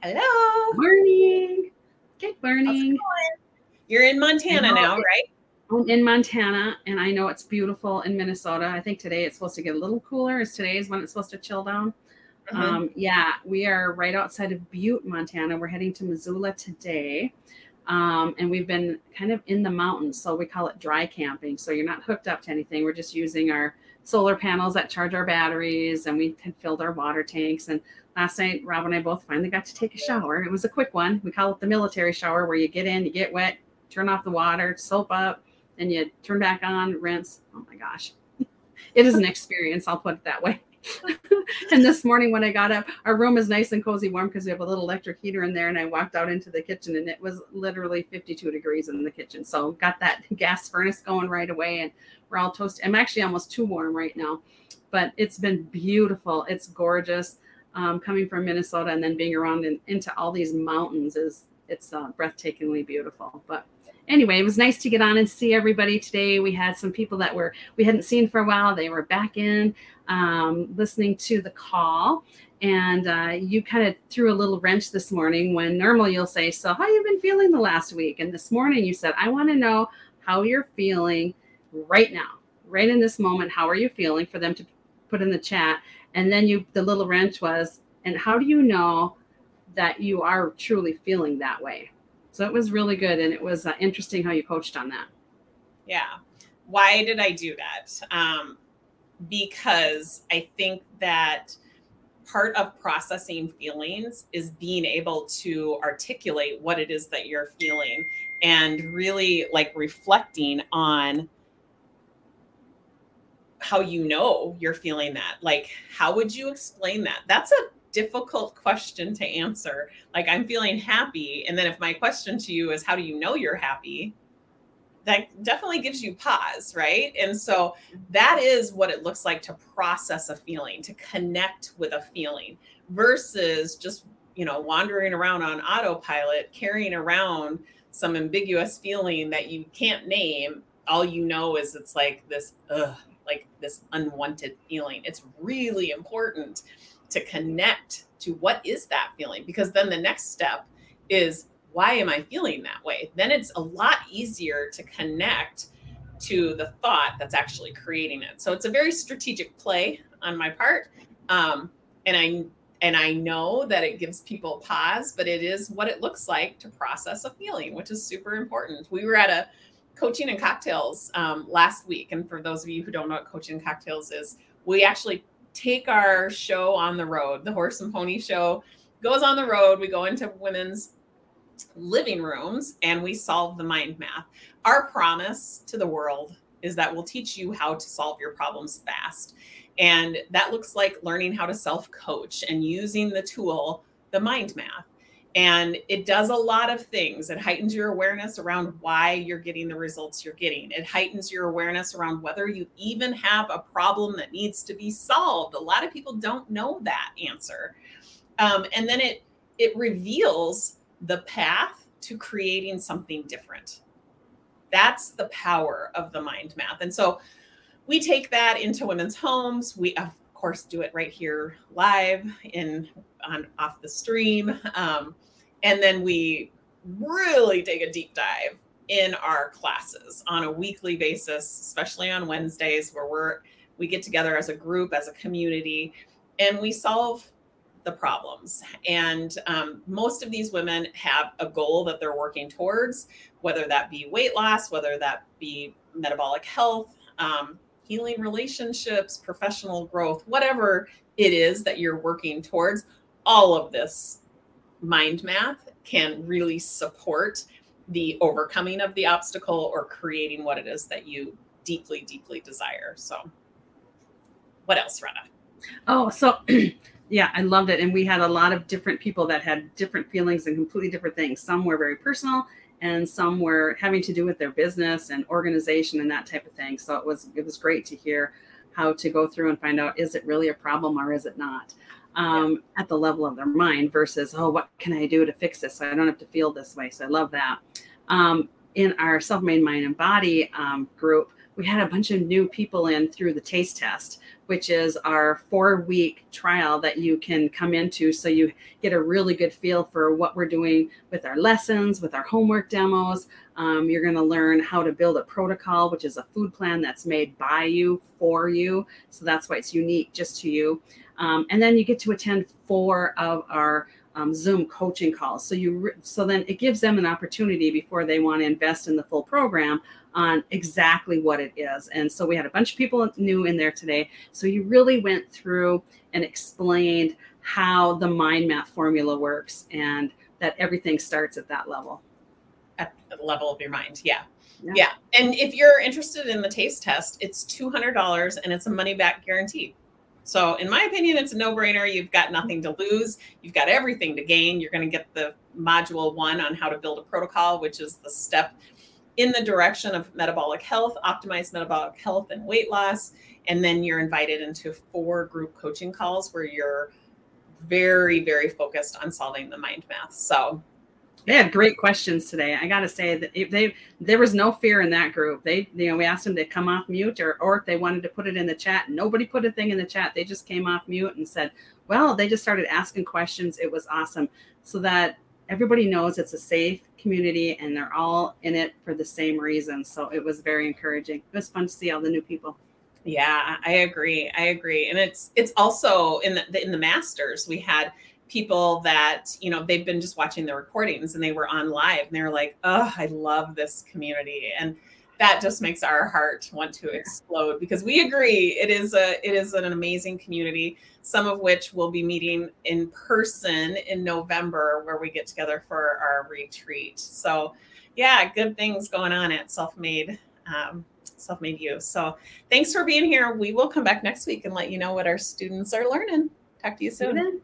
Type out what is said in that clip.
Hello. Morning. Good morning. You're in Montana now, right? I'm in Montana and I know it's beautiful in Minnesota. I think today it's supposed to get a little cooler. Is today is when it's supposed to chill down. Mhm. Um, yeah, we are right outside of Butte, Montana. We're heading to Missoula today. Um, and we've been kind of in the mountains, so we call it dry camping. So you're not hooked up to anything. We're just using our solar panels that charge our batteries, and we had filled our water tanks. And last night, Rob and I both finally got to take a shower. It was a quick one. We call it the military shower, where you get in, you get wet, turn off the water, soap up, and you turn back on, rinse. Oh my gosh, it is an experience. I'll put it that way. and this morning when I got up, our room is nice and cozy warm because we have a little electric heater in there. And I walked out into the kitchen and it was literally 52 degrees in the kitchen. So got that gas furnace going right away and we're all toasted. I'm actually almost too warm right now, but it's been beautiful. It's gorgeous. Um, coming from Minnesota and then being around in, into all these mountains is it's uh, breathtakingly beautiful. But anyway, it was nice to get on and see everybody today. We had some people that were we hadn't seen for a while. They were back in um, listening to the call, and uh, you kind of threw a little wrench this morning when normally you'll say, "So how you been feeling the last week?" And this morning you said, "I want to know how you're feeling right now, right in this moment. How are you feeling?" For them to put in the chat, and then you the little wrench was, "And how do you know?" that you are truly feeling that way so it was really good, and it was uh, interesting how you coached on that. Yeah. Why did I do that? Um, because I think that part of processing feelings is being able to articulate what it is that you're feeling and really like reflecting on how you know you're feeling that. Like, how would you explain that? That's a difficult question to answer. Like, I'm feeling happy. And then if my question to you is, how do you know you're happy? That definitely gives you pause, right? And so that is what it looks like to process a feeling, to connect with a feeling versus just, you know, wandering around on autopilot, carrying around some ambiguous feeling that you can't name. All you know is it's like this, ugh, like this unwanted feeling. It's really important to connect to what is that feeling because then the next step is why am I feeling that way? Then it's a lot easier to connect to the thought that's actually creating it. So it's a very strategic play on my part. Um, and I and I know that it gives people pause, but it is what it looks like to process a feeling, which is super important. We were at a coaching and cocktails um, last week, and for those of you who don't know what coaching and cocktails is, we actually take our show on the road. The horse and pony show goes on the road. We go into women's living rooms and we solve the mind math. Our promise to the world is that we'll teach you how to solve your problems fast. And that looks like learning how to self coach and using the tool, the mind math. And it does a lot of things. It heightens your awareness around why you're getting the results you're getting. It heightens your awareness around whether you even have a problem that needs to be solved. A lot of people don't know that answer. Um, and then it it reveals the path to creating something different. That's the power of the mind math. And so we take that into women's homes. We of course do it right here live in on off the stream. Um, and then we really take a deep dive in our classes on a weekly basis, especially on Wednesdays where we're we get together as a group, as a community, and we solve the problems. And um, most of these women have a goal that they're working towards, whether that be weight loss, whether that be metabolic health, um, healing relationships, professional growth, whatever it is that you're working towards. All of this mind math can really support the overcoming of the obstacle or creating what it is that you deeply, deeply desire. So, what else, Retta? Oh, so yeah, I loved it. And we had a lot of different people that had different feelings and completely different things. Some were very personal and some were having to do with their business and organization and that type of thing. So it was it was great to hear how to go through and find out is it really a problem or is it not? Um, yeah. at the level of their mind versus, oh, what can I do to fix this? So I don't have to feel this way. So I love that. Um, in our self-made mind and body um, group, we had a bunch of new people in through the taste test, which is our four week trial that you can come into so you get a really good feel for what we're doing with our lessons, with our homework demos. Um, you're going to learn how to build a protocol, which is a food plan that's made by you for you. So that's why it's unique just to you. Um, and then you get to attend four of our um, Zoom coaching calls. So you so then it gives them an opportunity before they want to invest in the full program on exactly what it is. And so we had a bunch of people new in there today. So you really went through and explained how the mind math formula works and that everything starts at that level. At the level of your mind. Yeah. Yeah. yeah. And if you're interested in the taste test, it's $200 and it's a money back guarantee. So, in my opinion, it's a no brainer. You've got nothing to lose, you've got everything to gain. You're going to get the module one on how to build a protocol, which is the step in the direction of metabolic health, optimized metabolic health, and weight loss. And then you're invited into four group coaching calls where you're very, very focused on solving the mind math. So, they had great questions today. I got to say that if they there was no fear in that group. They you know we asked them to come off mute or or if they wanted to put it in the chat. Nobody put a thing in the chat. They just came off mute and said, "Well, they just started asking questions. It was awesome." So that everybody knows it's a safe community and they're all in it for the same reason. So it was very encouraging. It was fun to see all the new people. Yeah, I agree. I agree. And it's it's also in the in the masters we had people that you know they've been just watching the recordings and they were on live and they're like oh i love this community. And that just makes our heart want to explode because we agree it is a it is an amazing community some of which we'll be meeting in person in november where we get together for our retreat. So yeah good things going on at self-made um, self-made you so thanks for being here. We will come back next week and let you know what our students are learning. Talk to you soon